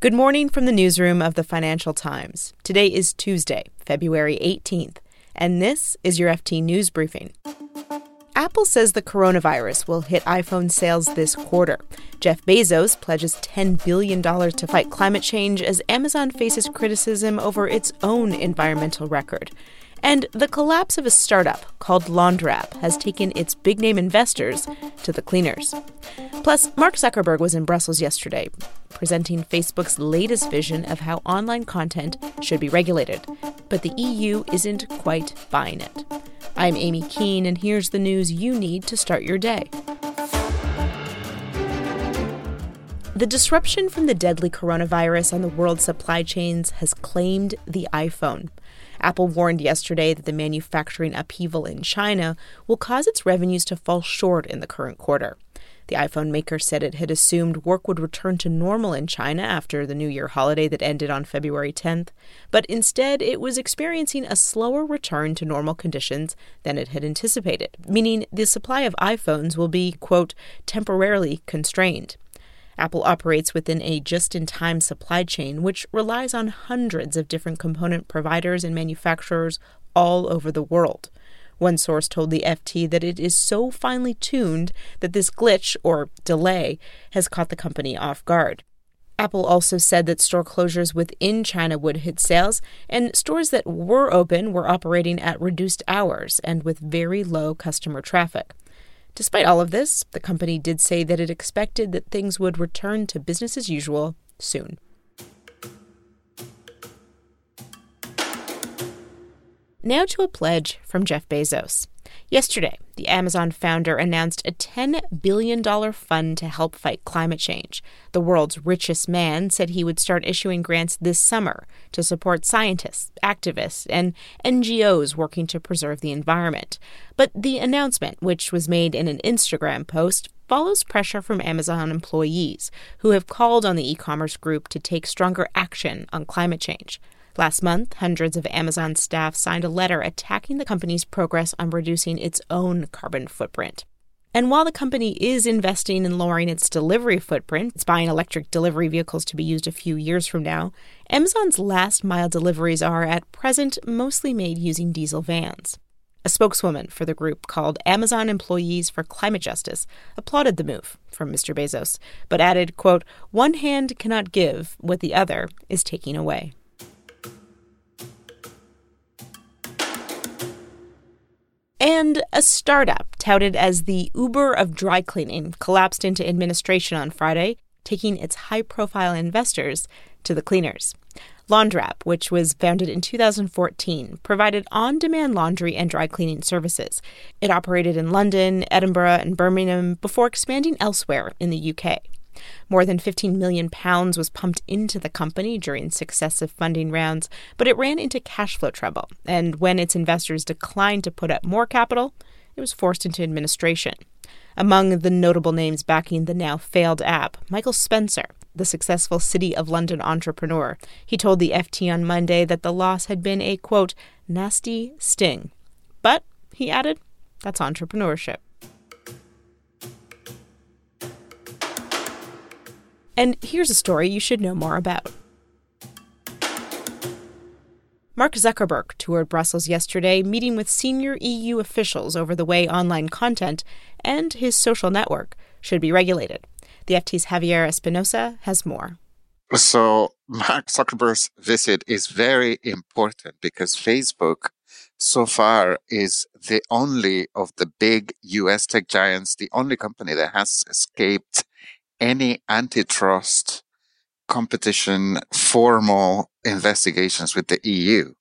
Good morning from the newsroom of the Financial Times. Today is Tuesday, February 18th, and this is your FT News Briefing. Apple says the coronavirus will hit iPhone sales this quarter. Jeff Bezos pledges $10 billion to fight climate change as Amazon faces criticism over its own environmental record. And the collapse of a startup called Laundrapp has taken its big name investors to the cleaners. Plus, Mark Zuckerberg was in Brussels yesterday, presenting Facebook's latest vision of how online content should be regulated. But the EU isn't quite buying it. I'm Amy Keene, and here's the news you need to start your day. The disruption from the deadly coronavirus on the world's supply chains has claimed the iPhone. Apple warned yesterday that the manufacturing upheaval in China will cause its revenues to fall short in the current quarter. The iPhone maker said it had assumed work would return to normal in China after the New Year holiday that ended on February 10th, but instead it was experiencing a slower return to normal conditions than it had anticipated, meaning the supply of iPhones will be, quote, temporarily constrained. Apple operates within a just in time supply chain, which relies on hundreds of different component providers and manufacturers all over the world. One source told the FT that it is so finely tuned that this glitch, or delay, has caught the company off guard. Apple also said that store closures within China would hit sales, and stores that were open were operating at reduced hours and with very low customer traffic. Despite all of this, the company did say that it expected that things would return to business as usual soon. Now to a pledge from Jeff Bezos. Yesterday, the Amazon founder announced a $10 billion fund to help fight climate change. The world's richest man said he would start issuing grants this summer to support scientists, activists, and NGOs working to preserve the environment. But the announcement, which was made in an Instagram post, follows pressure from Amazon employees who have called on the e commerce group to take stronger action on climate change. Last month, hundreds of Amazon staff signed a letter attacking the company's progress on reducing its own carbon footprint. And while the company is investing in lowering its delivery footprint, it's buying electric delivery vehicles to be used a few years from now, Amazon's last mile deliveries are at present mostly made using diesel vans. A spokeswoman for the group called Amazon Employees for Climate Justice applauded the move from Mr. Bezos, but added, quote, one hand cannot give what the other is taking away. And a startup touted as the Uber of dry cleaning collapsed into administration on Friday, taking its high profile investors to the cleaners. Laundrapp, which was founded in 2014, provided on demand laundry and dry cleaning services. It operated in London, Edinburgh, and Birmingham before expanding elsewhere in the UK. More than 15 million pounds was pumped into the company during successive funding rounds, but it ran into cash flow trouble, and when its investors declined to put up more capital, it was forced into administration. Among the notable names backing the now failed app, Michael Spencer, the successful City of London entrepreneur. He told the FT on Monday that the loss had been a quote, nasty sting. But, he added, that's entrepreneurship. And here's a story you should know more about. Mark Zuckerberg toured Brussels yesterday, meeting with senior EU officials over the way online content and his social network should be regulated. The FT's Javier Espinoza has more. So, Mark Zuckerberg's visit is very important because Facebook so far is the only of the big US tech giants, the only company that has escaped any antitrust competition formal investigations with the EU.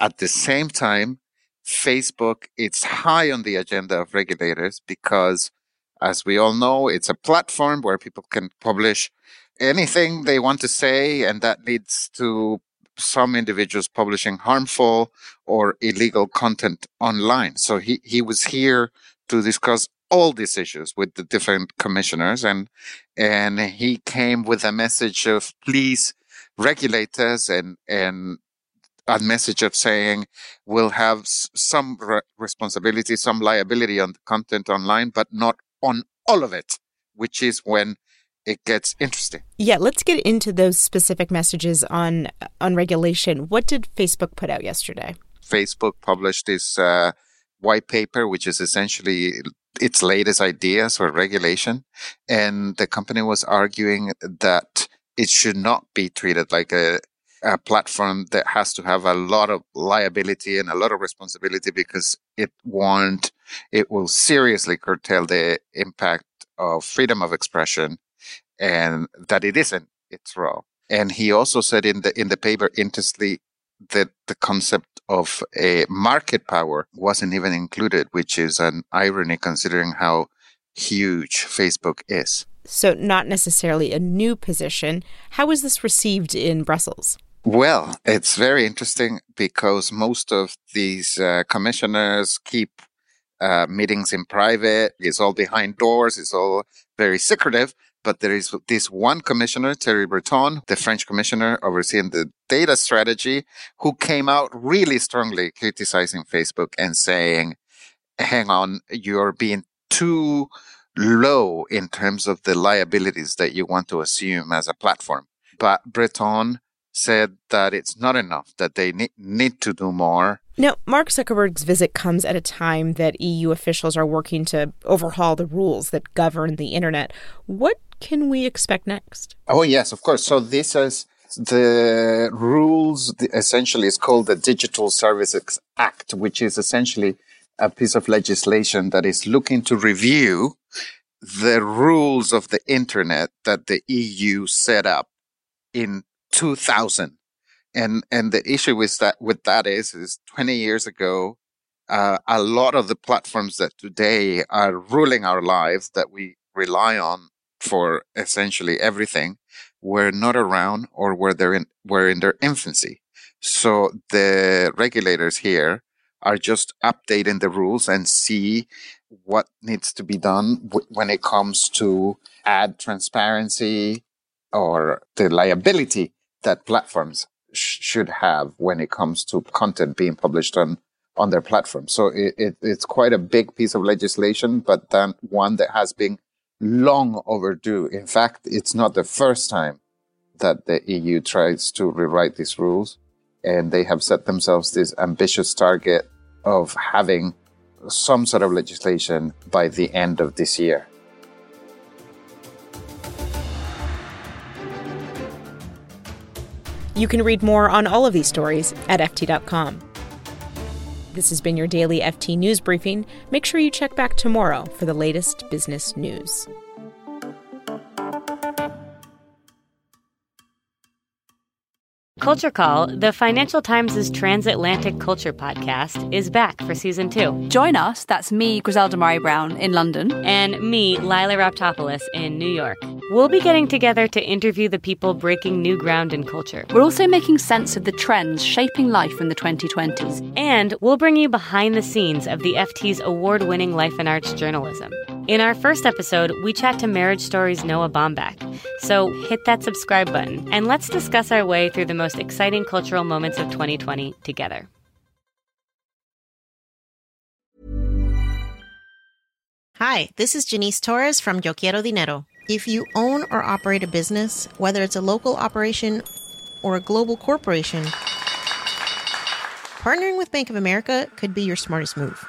At the same time, Facebook, it's high on the agenda of regulators because as we all know, it's a platform where people can publish anything they want to say, and that leads to some individuals publishing harmful or illegal content online. So he, he was here to discuss all these issues with the different commissioners and and he came with a message of please regulators and and a message of saying we'll have some re- responsibility some liability on the content online but not on all of it which is when it gets interesting. Yeah, let's get into those specific messages on on regulation. What did Facebook put out yesterday? Facebook published this uh, white paper, which is essentially its latest ideas or regulation, and the company was arguing that it should not be treated like a, a platform that has to have a lot of liability and a lot of responsibility because it won't, it will seriously curtail the impact of freedom of expression and that it isn't its role. And he also said in the in the paper interestingly that the concept of a market power wasn't even included, which is an irony considering how huge Facebook is. So not necessarily a new position. How was this received in Brussels? Well, it's very interesting because most of these uh, commissioners keep uh, meetings in private. It's all behind doors. It's all very secretive. But there is this one commissioner, Thierry Breton, the French commissioner overseeing the data strategy, who came out really strongly criticizing Facebook and saying, hang on, you're being too low in terms of the liabilities that you want to assume as a platform. But Breton said that it's not enough, that they ne- need to do more. Now, Mark Zuckerberg's visit comes at a time that EU officials are working to overhaul the rules that govern the internet. What can we expect next? Oh, yes, of course. So this is the rules, essentially, is called the Digital Services Act, which is essentially a piece of legislation that is looking to review the rules of the internet that the EU set up in 2000. And, and the issue with that, with that is, is 20 years ago, uh, a lot of the platforms that today are ruling our lives that we rely on for essentially everything were not around or were there in, were in their infancy. So the regulators here are just updating the rules and see what needs to be done w- when it comes to ad transparency or the liability that platforms sh- should have when it comes to content being published on on their platform. So it, it, it's quite a big piece of legislation, but then one that has been long overdue. In fact, it's not the first time that the EU tries to rewrite these rules, and they have set themselves this ambitious target of having some sort of legislation by the end of this year. You can read more on all of these stories at FT.com. This has been your daily FT News Briefing. Make sure you check back tomorrow for the latest business news. Culture Call, the Financial Times' transatlantic culture podcast, is back for season two. Join us, that's me, Griselda Murray Brown, in London. And me, Lila Raptopoulos, in New York. We'll be getting together to interview the people breaking new ground in culture. We're also making sense of the trends shaping life in the 2020s. And we'll bring you behind the scenes of the FT's award winning life and arts journalism. In our first episode, we chat to Marriage Story's Noah Baumbach. So hit that subscribe button and let's discuss our way through the most exciting cultural moments of 2020 together. Hi, this is Janice Torres from Yo Quiero Dinero. If you own or operate a business, whether it's a local operation or a global corporation, partnering with Bank of America could be your smartest move.